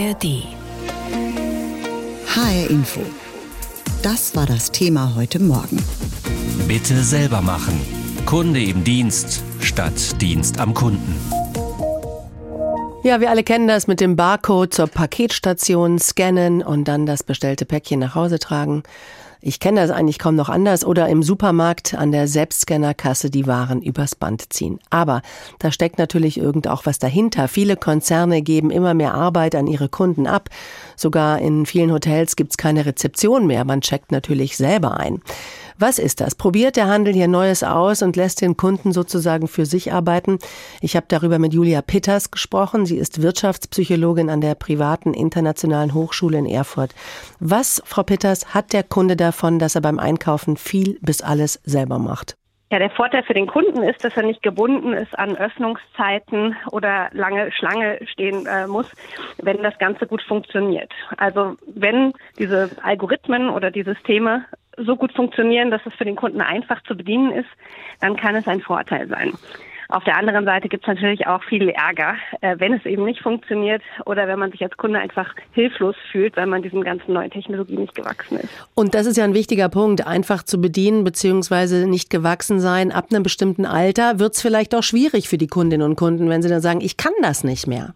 ARD. HR Info. Das war das Thema heute Morgen. Bitte selber machen. Kunde im Dienst statt Dienst am Kunden. Ja, wir alle kennen das mit dem Barcode zur Paketstation scannen und dann das bestellte Päckchen nach Hause tragen. Ich kenne das eigentlich kaum noch anders oder im Supermarkt an der Selbstscannerkasse die Waren übers Band ziehen. Aber da steckt natürlich irgend auch was dahinter. Viele Konzerne geben immer mehr Arbeit an ihre Kunden ab. Sogar in vielen Hotels gibt's keine Rezeption mehr. Man checkt natürlich selber ein. Was ist das? Probiert der Handel hier Neues aus und lässt den Kunden sozusagen für sich arbeiten? Ich habe darüber mit Julia Pitters gesprochen. Sie ist Wirtschaftspsychologin an der privaten internationalen Hochschule in Erfurt. Was, Frau Pitters, hat der Kunde davon, dass er beim Einkaufen viel bis alles selber macht? Ja, der Vorteil für den Kunden ist, dass er nicht gebunden ist an Öffnungszeiten oder lange Schlange stehen äh, muss, wenn das Ganze gut funktioniert. Also wenn diese Algorithmen oder die Systeme so gut funktionieren, dass es für den Kunden einfach zu bedienen ist, dann kann es ein Vorteil sein. Auf der anderen Seite gibt es natürlich auch viel Ärger, äh, wenn es eben nicht funktioniert oder wenn man sich als Kunde einfach hilflos fühlt, weil man diesen ganzen neuen Technologien nicht gewachsen ist. Und das ist ja ein wichtiger Punkt, einfach zu bedienen bzw. nicht gewachsen sein. Ab einem bestimmten Alter wird es vielleicht auch schwierig für die Kundinnen und Kunden, wenn sie dann sagen, ich kann das nicht mehr.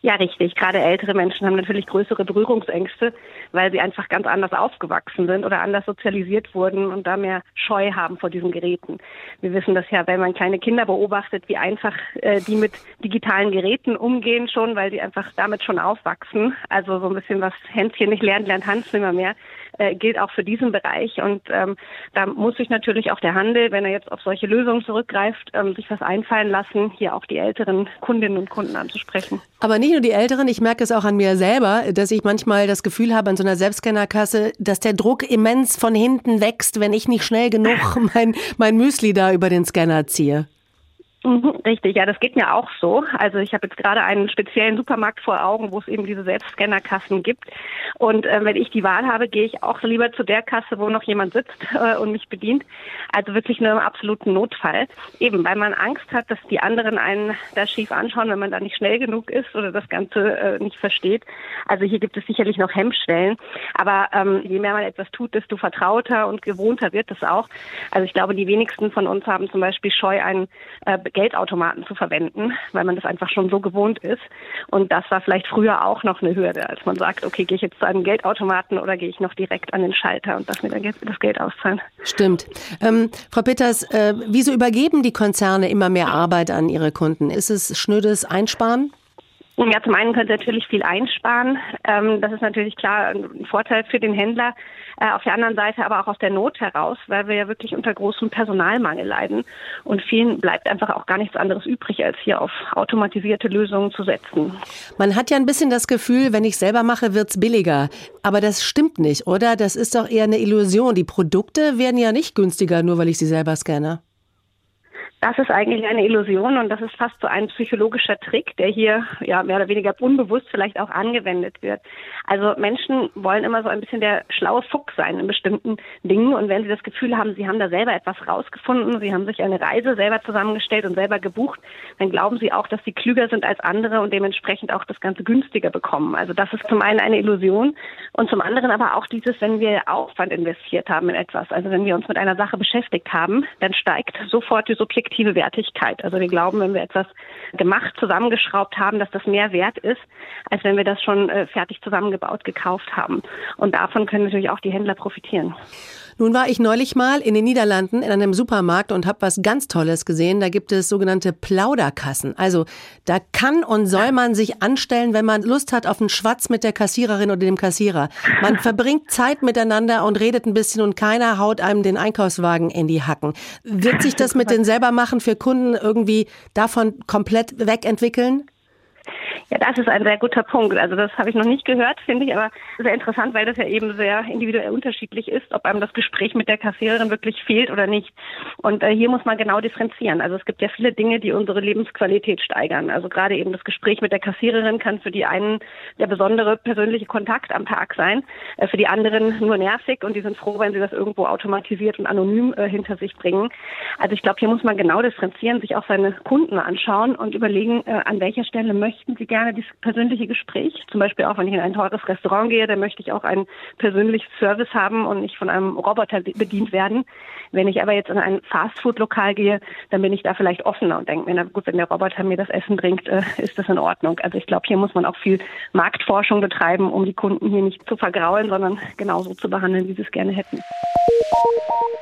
Ja, richtig. Gerade ältere Menschen haben natürlich größere Berührungsängste, weil sie einfach ganz anders aufgewachsen sind oder anders sozialisiert wurden und da mehr Scheu haben vor diesen Geräten. Wir wissen das ja, wenn man kleine Kinder beobachtet, wie einfach äh, die mit digitalen Geräten umgehen schon, weil sie einfach damit schon aufwachsen. Also so ein bisschen was Hänschen nicht lernt, lernt Hans immer mehr äh, gilt auch für diesen Bereich. Und ähm, da muss sich natürlich auch der Handel, wenn er jetzt auf solche Lösungen zurückgreift, ähm, sich was einfallen lassen, hier auch die älteren Kundinnen und Kunden anzusprechen. Aber nicht nur die Älteren, ich merke es auch an mir selber, dass ich manchmal das Gefühl habe an so einer Selbstscannerkasse, dass der Druck immens von hinten wächst, wenn ich nicht schnell genug mein, mein Müsli da über den Scanner ziehe. Mhm, richtig, ja, das geht mir auch so. Also ich habe jetzt gerade einen speziellen Supermarkt vor Augen, wo es eben diese Selbstscannerkassen gibt. Und äh, wenn ich die Wahl habe, gehe ich auch lieber zu der Kasse, wo noch jemand sitzt äh, und mich bedient. Also wirklich nur im absoluten Notfall. Eben, weil man Angst hat, dass die anderen einen da schief anschauen, wenn man da nicht schnell genug ist oder das Ganze äh, nicht versteht. Also hier gibt es sicherlich noch Hemmschwellen. Aber ähm, je mehr man etwas tut, desto vertrauter und gewohnter wird es auch. Also ich glaube, die wenigsten von uns haben zum Beispiel Scheu, einen äh, Geldautomaten zu verwenden, weil man das einfach schon so gewohnt ist. Und das war vielleicht früher auch noch eine Hürde, als man sagt, okay, gehe ich jetzt zu einem Geldautomaten oder gehe ich noch direkt an den Schalter und lass mir dann das Geld auszahlen. Stimmt. Ähm, Frau Peters, äh, wieso übergeben die Konzerne immer mehr Arbeit an ihre Kunden? Ist es schnödes Einsparen? Ja, zum einen können sie natürlich viel einsparen. Ähm, das ist natürlich klar ein Vorteil für den Händler. Äh, auf der anderen Seite aber auch aus der Not heraus, weil wir ja wirklich unter großem Personalmangel leiden. Und vielen bleibt einfach auch gar nichts anderes übrig, als hier auf automatisierte Lösungen zu setzen. Man hat ja ein bisschen das Gefühl, wenn ich selber mache, wird's billiger. Aber das stimmt nicht, oder? Das ist doch eher eine Illusion. Die Produkte werden ja nicht günstiger, nur weil ich sie selber scanne. Das ist eigentlich eine Illusion und das ist fast so ein psychologischer Trick, der hier ja mehr oder weniger unbewusst vielleicht auch angewendet wird. Also Menschen wollen immer so ein bisschen der schlaue Fuchs sein in bestimmten Dingen und wenn sie das Gefühl haben, sie haben da selber etwas rausgefunden, sie haben sich eine Reise selber zusammengestellt und selber gebucht, dann glauben sie auch, dass sie klüger sind als andere und dementsprechend auch das Ganze günstiger bekommen. Also das ist zum einen eine Illusion und zum anderen aber auch dieses, wenn wir Aufwand investiert haben in etwas, also wenn wir uns mit einer Sache beschäftigt haben, dann steigt sofort die Subjektivität subjektive Wertigkeit. Also wir glauben, wenn wir etwas gemacht, zusammengeschraubt haben, dass das mehr wert ist, als wenn wir das schon äh, fertig zusammengebaut gekauft haben. Und davon können natürlich auch die Händler profitieren. Nun war ich neulich mal in den Niederlanden in einem Supermarkt und habe was ganz Tolles gesehen. Da gibt es sogenannte Plauderkassen. Also da kann und soll man sich anstellen, wenn man Lust hat auf einen Schwatz mit der Kassiererin oder dem Kassierer. Man verbringt Zeit miteinander und redet ein bisschen und keiner haut einem den Einkaufswagen in die Hacken. Wird sich das mit den Selbermachen für Kunden irgendwie davon komplett wegentwickeln? Ja, das ist ein sehr guter Punkt. Also das habe ich noch nicht gehört, finde ich, aber sehr interessant, weil das ja eben sehr individuell unterschiedlich ist, ob einem das Gespräch mit der Kassiererin wirklich fehlt oder nicht. Und äh, hier muss man genau differenzieren. Also es gibt ja viele Dinge, die unsere Lebensqualität steigern. Also gerade eben das Gespräch mit der Kassiererin kann für die einen der besondere persönliche Kontakt am Tag sein, äh, für die anderen nur nervig und die sind froh, wenn sie das irgendwo automatisiert und anonym äh, hinter sich bringen. Also ich glaube, hier muss man genau differenzieren, sich auch seine Kunden anschauen und überlegen, äh, an welcher Stelle möchten sie gerne dieses persönliche Gespräch. Zum Beispiel auch, wenn ich in ein teures Restaurant gehe, dann möchte ich auch einen persönlichen Service haben und nicht von einem Roboter bedient werden. Wenn ich aber jetzt in ein Fastfood-Lokal gehe, dann bin ich da vielleicht offener und denke mir, na gut, wenn der Roboter mir das Essen bringt, äh, ist das in Ordnung. Also ich glaube, hier muss man auch viel Marktforschung betreiben, um die Kunden hier nicht zu vergraulen, sondern genauso zu behandeln, wie sie es gerne hätten.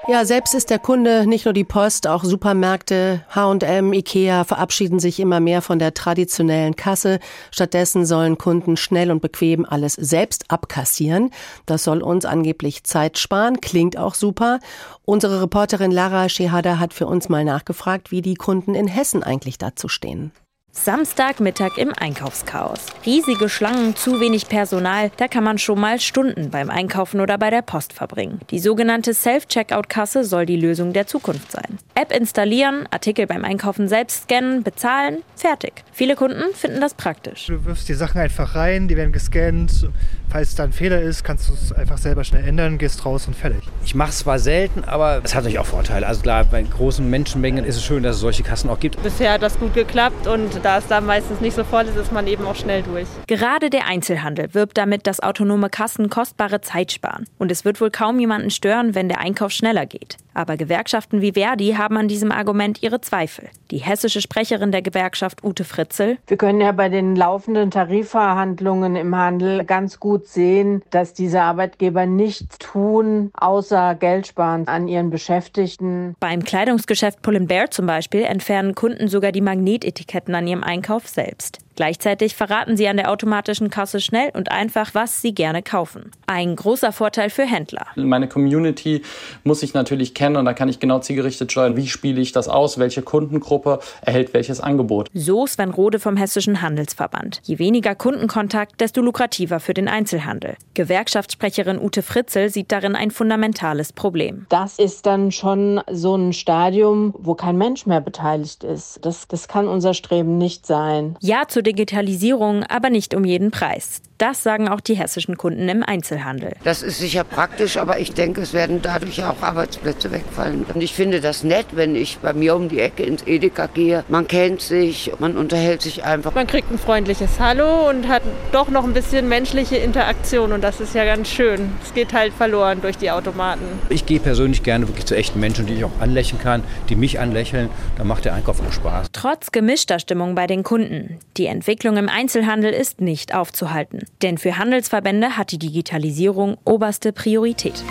Ja, selbst ist der Kunde nicht nur die Post, auch Supermärkte, H&M, Ikea verabschieden sich immer mehr von der traditionellen Kasse. Stattdessen sollen Kunden schnell und bequem alles selbst abkassieren. Das soll uns angeblich Zeit sparen, klingt auch super. Unsere Reporterin Lara Shehada hat für uns mal nachgefragt, wie die Kunden in Hessen eigentlich dazu stehen. Samstagmittag im Einkaufschaos. Riesige Schlangen, zu wenig Personal, da kann man schon mal Stunden beim Einkaufen oder bei der Post verbringen. Die sogenannte Self-Checkout-Kasse soll die Lösung der Zukunft sein. App installieren, Artikel beim Einkaufen selbst scannen, bezahlen, fertig. Viele Kunden finden das praktisch. Du wirfst die Sachen einfach rein, die werden gescannt. Falls da ein Fehler ist, kannst du es einfach selber schnell ändern, gehst raus und fertig. Ich mache es zwar selten, aber es hat natürlich auch Vorteile. Also klar, bei großen Menschenmengen ist es schön, dass es solche Kassen auch gibt. Bisher hat das gut geklappt und da es da meistens nicht so voll ist, ist man eben auch schnell durch. Gerade der Einzelhandel wirbt damit, dass autonome Kassen kostbare Zeit sparen. Und es wird wohl kaum jemanden stören, wenn der Einkauf schneller geht. Aber Gewerkschaften wie Verdi haben an diesem Argument ihre Zweifel. Die hessische Sprecherin der Gewerkschaft Ute Fritzel. Wir können ja bei den laufenden Tarifverhandlungen im Handel ganz gut sehen, dass diese Arbeitgeber nichts tun, außer Geld sparen an ihren Beschäftigten. Beim Kleidungsgeschäft Pull Bear zum Beispiel entfernen Kunden sogar die Magnetetiketten an ihrem Einkauf selbst. Gleichzeitig verraten sie an der automatischen Kasse schnell und einfach, was sie gerne kaufen. Ein großer Vorteil für Händler. Meine Community muss ich natürlich kennen und da kann ich genau zielgerichtet steuern, wie spiele ich das aus, welche Kundengruppe erhält welches Angebot. So Sven Rode vom Hessischen Handelsverband. Je weniger Kundenkontakt, desto lukrativer für den Einzelhandel. Gewerkschaftssprecherin Ute Fritzel sieht darin ein fundamentales Problem. Das ist dann schon so ein Stadium, wo kein Mensch mehr beteiligt ist. Das, das kann unser Streben nicht sein. Ja zu Digitalisierung, aber nicht um jeden Preis. Das sagen auch die hessischen Kunden im Einzelhandel. Das ist sicher praktisch, aber ich denke, es werden dadurch auch Arbeitsplätze wegfallen. Und ich finde das nett, wenn ich bei mir um die Ecke ins Edeka gehe. Man kennt sich, man unterhält sich einfach. Man kriegt ein freundliches Hallo und hat doch noch ein bisschen menschliche Interaktion und das ist ja ganz schön. Es geht halt verloren durch die Automaten. Ich gehe persönlich gerne wirklich zu echten Menschen, die ich auch anlächeln kann, die mich anlächeln. Da macht der Einkauf auch Spaß. Trotz gemischter Stimmung bei den Kunden. Die Entwicklung im Einzelhandel ist nicht aufzuhalten. Denn für Handelsverbände hat die Digitalisierung oberste Priorität.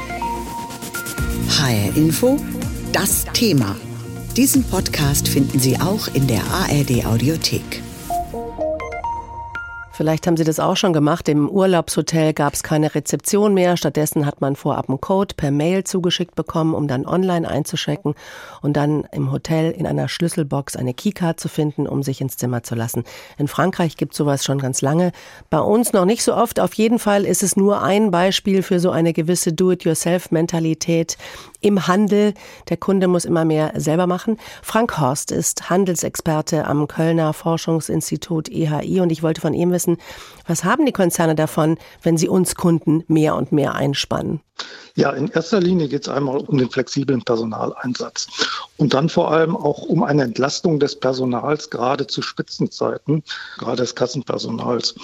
HR Info, das Thema. Diesen Podcast finden Sie auch in der ARD Audiothek. Vielleicht haben Sie das auch schon gemacht. Im Urlaubshotel gab es keine Rezeption mehr. Stattdessen hat man vorab einen Code per Mail zugeschickt bekommen, um dann online einzuschecken und dann im Hotel in einer Schlüsselbox eine Keycard zu finden, um sich ins Zimmer zu lassen. In Frankreich gibt sowas schon ganz lange. Bei uns noch nicht so oft. Auf jeden Fall ist es nur ein Beispiel für so eine gewisse Do-it-yourself-Mentalität im Handel. Der Kunde muss immer mehr selber machen. Frank Horst ist Handelsexperte am Kölner Forschungsinstitut EHI und ich wollte von ihm wissen, was haben die Konzerne davon, wenn sie uns Kunden mehr und mehr einspannen? Ja, in erster Linie geht es einmal um den flexiblen Personaleinsatz und dann vor allem auch um eine Entlastung des Personals, gerade zu Spitzenzeiten, gerade des Kassenpersonals.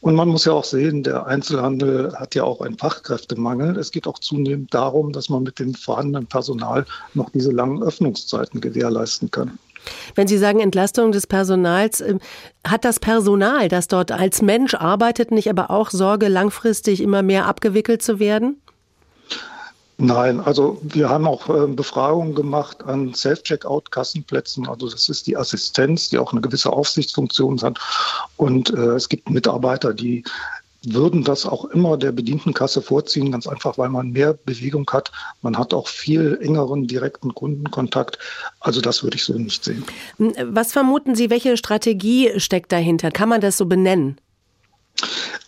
Und man muss ja auch sehen, der Einzelhandel hat ja auch einen Fachkräftemangel. Es geht auch zunehmend darum, dass man mit dem vorhandenen Personal noch diese langen Öffnungszeiten gewährleisten kann. Wenn Sie sagen Entlastung des Personals, ähm, hat das Personal, das dort als Mensch arbeitet, nicht aber auch Sorge, langfristig immer mehr abgewickelt zu werden? Nein, also wir haben auch äh, Befragungen gemacht an Self-Checkout-Kassenplätzen. Also das ist die Assistenz, die auch eine gewisse Aufsichtsfunktion hat. Und äh, es gibt Mitarbeiter, die würden das auch immer der Bedientenkasse vorziehen, ganz einfach, weil man mehr Bewegung hat. Man hat auch viel engeren direkten Kundenkontakt. Also das würde ich so nicht sehen. Was vermuten Sie, welche Strategie steckt dahinter? Kann man das so benennen?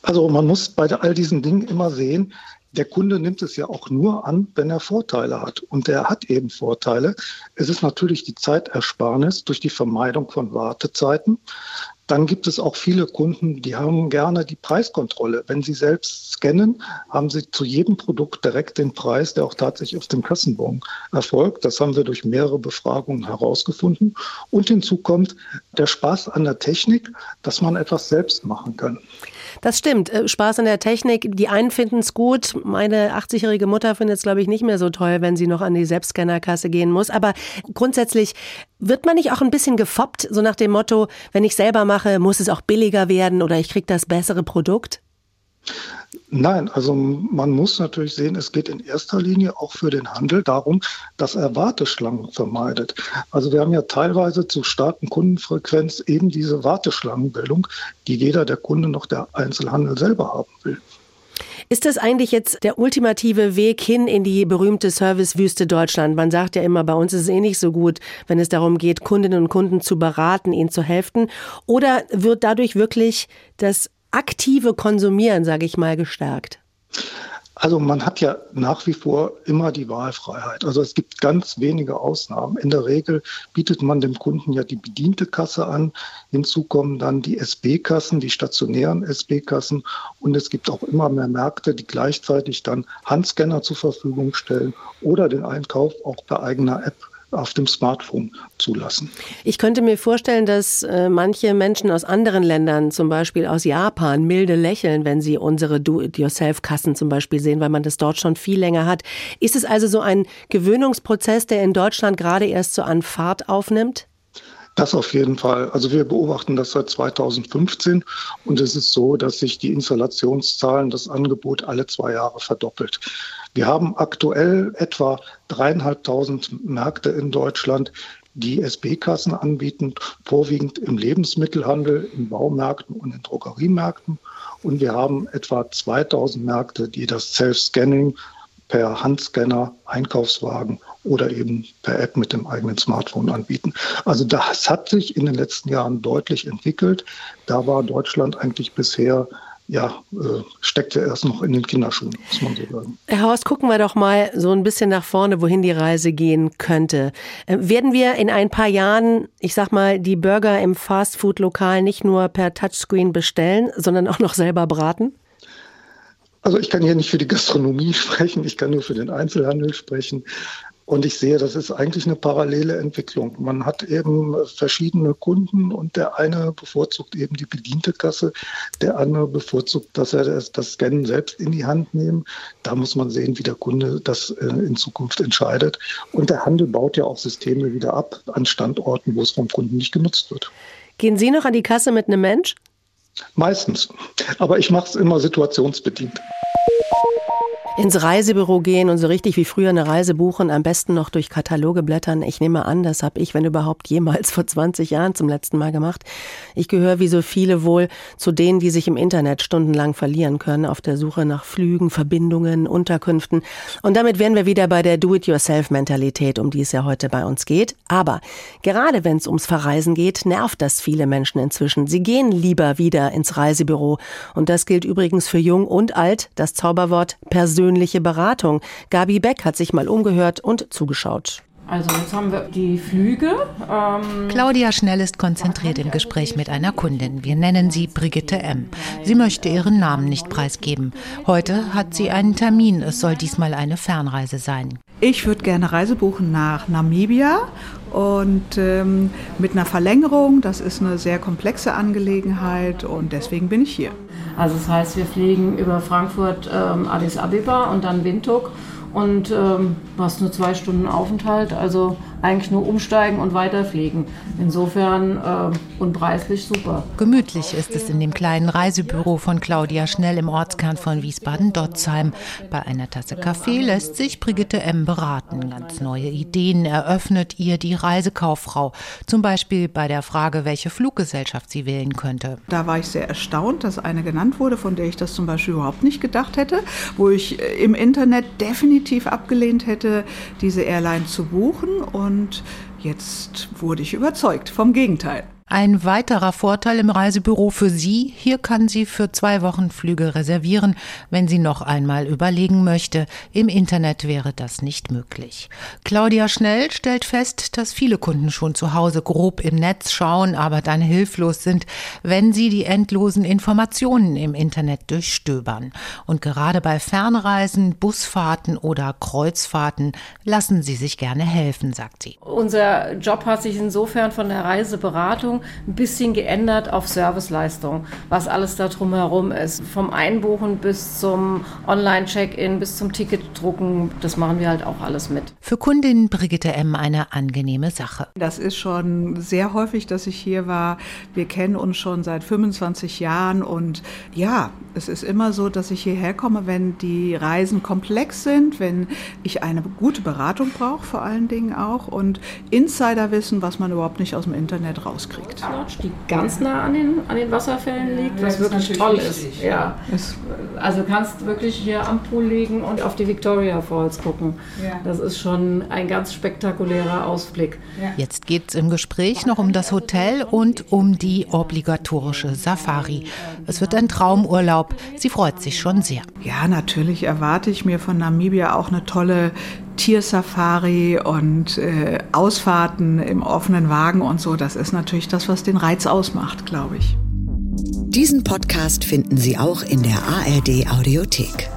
Also man muss bei all diesen Dingen immer sehen, der Kunde nimmt es ja auch nur an, wenn er Vorteile hat. Und er hat eben Vorteile. Es ist natürlich die Zeitersparnis durch die Vermeidung von Wartezeiten. Dann gibt es auch viele Kunden, die haben gerne die Preiskontrolle. Wenn sie selbst scannen, haben sie zu jedem Produkt direkt den Preis, der auch tatsächlich auf dem Kassenbon erfolgt. Das haben wir durch mehrere Befragungen herausgefunden. Und hinzu kommt der Spaß an der Technik, dass man etwas selbst machen kann. Das stimmt. Äh, Spaß an der Technik. Die einen finden es gut. Meine 80-jährige Mutter findet es, glaube ich, nicht mehr so toll, wenn sie noch an die Selbstscannerkasse gehen muss. Aber grundsätzlich wird man nicht auch ein bisschen gefoppt, so nach dem Motto, wenn ich selber mache, muss es auch billiger werden oder ich kriege das bessere Produkt? Nein, also man muss natürlich sehen, es geht in erster Linie auch für den Handel darum, dass er Warteschlangen vermeidet. Also wir haben ja teilweise zu starken Kundenfrequenz eben diese Warteschlangenbildung, die weder der Kunde noch der Einzelhandel selber haben will. Ist das eigentlich jetzt der ultimative Weg hin in die berühmte Servicewüste Deutschland? Man sagt ja immer, bei uns ist es eh nicht so gut, wenn es darum geht, Kundinnen und Kunden zu beraten, ihnen zu helfen. Oder wird dadurch wirklich das aktive Konsumieren, sage ich mal, gestärkt? Also man hat ja nach wie vor immer die Wahlfreiheit. Also es gibt ganz wenige Ausnahmen. In der Regel bietet man dem Kunden ja die bediente Kasse an. Hinzu kommen dann die SB-Kassen, die stationären SB-Kassen. Und es gibt auch immer mehr Märkte, die gleichzeitig dann Handscanner zur Verfügung stellen oder den Einkauf auch per eigener App auf dem Smartphone zulassen. Ich könnte mir vorstellen, dass äh, manche Menschen aus anderen Ländern, zum Beispiel aus Japan, milde lächeln, wenn sie unsere Do-it-yourself-Kassen zum Beispiel sehen, weil man das dort schon viel länger hat. Ist es also so ein Gewöhnungsprozess, der in Deutschland gerade erst so an Fahrt aufnimmt? Das auf jeden Fall. Also wir beobachten das seit 2015 und es ist so, dass sich die Installationszahlen, das Angebot alle zwei Jahre verdoppelt. Wir haben aktuell etwa dreieinhalbtausend Märkte in Deutschland, die SB-Kassen anbieten, vorwiegend im Lebensmittelhandel, in Baumärkten und in Drogeriemärkten. Und wir haben etwa 2000 Märkte, die das Self-Scanning per Handscanner, Einkaufswagen oder eben per App mit dem eigenen Smartphone anbieten. Also das hat sich in den letzten Jahren deutlich entwickelt. Da war Deutschland eigentlich bisher ja, äh, steckt ja erst noch in den Kinderschuhen, muss man so sagen. Herr Horst, gucken wir doch mal so ein bisschen nach vorne, wohin die Reise gehen könnte. Äh, werden wir in ein paar Jahren, ich sag mal, die Burger im Fastfood-Lokal nicht nur per Touchscreen bestellen, sondern auch noch selber braten? Also ich kann hier nicht für die Gastronomie sprechen, ich kann nur für den Einzelhandel sprechen. Und ich sehe, das ist eigentlich eine parallele Entwicklung. Man hat eben verschiedene Kunden und der eine bevorzugt eben die bediente Kasse, der andere bevorzugt, dass er das, das Scannen selbst in die Hand nehmen. Da muss man sehen, wie der Kunde das äh, in Zukunft entscheidet. Und der Handel baut ja auch Systeme wieder ab an Standorten, wo es vom Kunden nicht genutzt wird. Gehen Sie noch an die Kasse mit einem Mensch? Meistens. Aber ich mache es immer situationsbedingt ins Reisebüro gehen und so richtig wie früher eine Reise buchen, am besten noch durch Kataloge blättern. Ich nehme an, das habe ich, wenn überhaupt, jemals vor 20 Jahren zum letzten Mal gemacht. Ich gehöre wie so viele wohl zu denen, die sich im Internet stundenlang verlieren können auf der Suche nach Flügen, Verbindungen, Unterkünften. Und damit wären wir wieder bei der Do-it-yourself-Mentalität, um die es ja heute bei uns geht. Aber gerade wenn es ums Verreisen geht, nervt das viele Menschen inzwischen. Sie gehen lieber wieder ins Reisebüro. Und das gilt übrigens für jung und alt, das Zauberwort persönlich persönliche Beratung. Gabi Beck hat sich mal umgehört und zugeschaut. Also jetzt haben wir die Flüge. Ähm Claudia Schnell ist konzentriert im Gespräch mit einer Kundin. Wir nennen sie Brigitte M. Sie möchte ihren Namen nicht preisgeben. Heute hat sie einen Termin. Es soll diesmal eine Fernreise sein. Ich würde gerne Reise buchen nach Namibia und ähm, mit einer Verlängerung. Das ist eine sehr komplexe Angelegenheit und deswegen bin ich hier. Also das heißt, wir fliegen über Frankfurt, ähm, Addis Abeba und dann Windhoek und ähm, hast nur zwei Stunden Aufenthalt, also eigentlich nur umsteigen und weiterfliegen. Insofern äh, und preislich super. Gemütlich ist es in dem kleinen Reisebüro von Claudia Schnell im Ortskern von Wiesbaden-Dotzheim. Bei einer Tasse Kaffee lässt sich Brigitte M. beraten. Ganz neue Ideen eröffnet ihr die Reisekauffrau. Zum Beispiel bei der Frage, welche Fluggesellschaft sie wählen könnte. Da war ich sehr erstaunt, dass eine genannt wurde, von der ich das zum Beispiel überhaupt nicht gedacht hätte, wo ich äh, im Internet definitiv definitiv abgelehnt hätte, diese Airline zu buchen. Und jetzt wurde ich überzeugt vom Gegenteil. Ein weiterer Vorteil im Reisebüro für Sie, hier kann sie für zwei Wochen Flüge reservieren, wenn sie noch einmal überlegen möchte. Im Internet wäre das nicht möglich. Claudia Schnell stellt fest, dass viele Kunden schon zu Hause grob im Netz schauen, aber dann hilflos sind, wenn sie die endlosen Informationen im Internet durchstöbern. Und gerade bei Fernreisen, Busfahrten oder Kreuzfahrten lassen sie sich gerne helfen, sagt sie. Unser Job hat sich insofern von der Reiseberatung ein bisschen geändert auf Serviceleistung, was alles da drumherum ist. Vom Einbuchen bis zum Online-Check-In, bis zum Ticketdrucken, das machen wir halt auch alles mit. Für Kundin Brigitte M. eine angenehme Sache. Das ist schon sehr häufig, dass ich hier war. Wir kennen uns schon seit 25 Jahren und ja, es ist immer so, dass ich hierher komme, wenn die Reisen komplex sind, wenn ich eine gute Beratung brauche, vor allen Dingen auch und Insider wissen, was man überhaupt nicht aus dem Internet rauskriegt. Lodge, die ganz nah an den, an den Wasserfällen liegt, was wirklich toll ist. Ja. Also kannst wirklich hier am Pool liegen und auf die Victoria Falls gucken. Ja. Das ist schon ein ganz spektakulärer Ausblick. Jetzt geht es im Gespräch noch um das Hotel und um die obligatorische Safari. Es wird ein Traumurlaub. Sie freut sich schon sehr. Ja, natürlich erwarte ich mir von Namibia auch eine tolle Tiersafari und äh, Ausfahrten im offenen Wagen und so. Das ist natürlich das, was den Reiz ausmacht, glaube ich. Diesen Podcast finden Sie auch in der ARD Audiothek.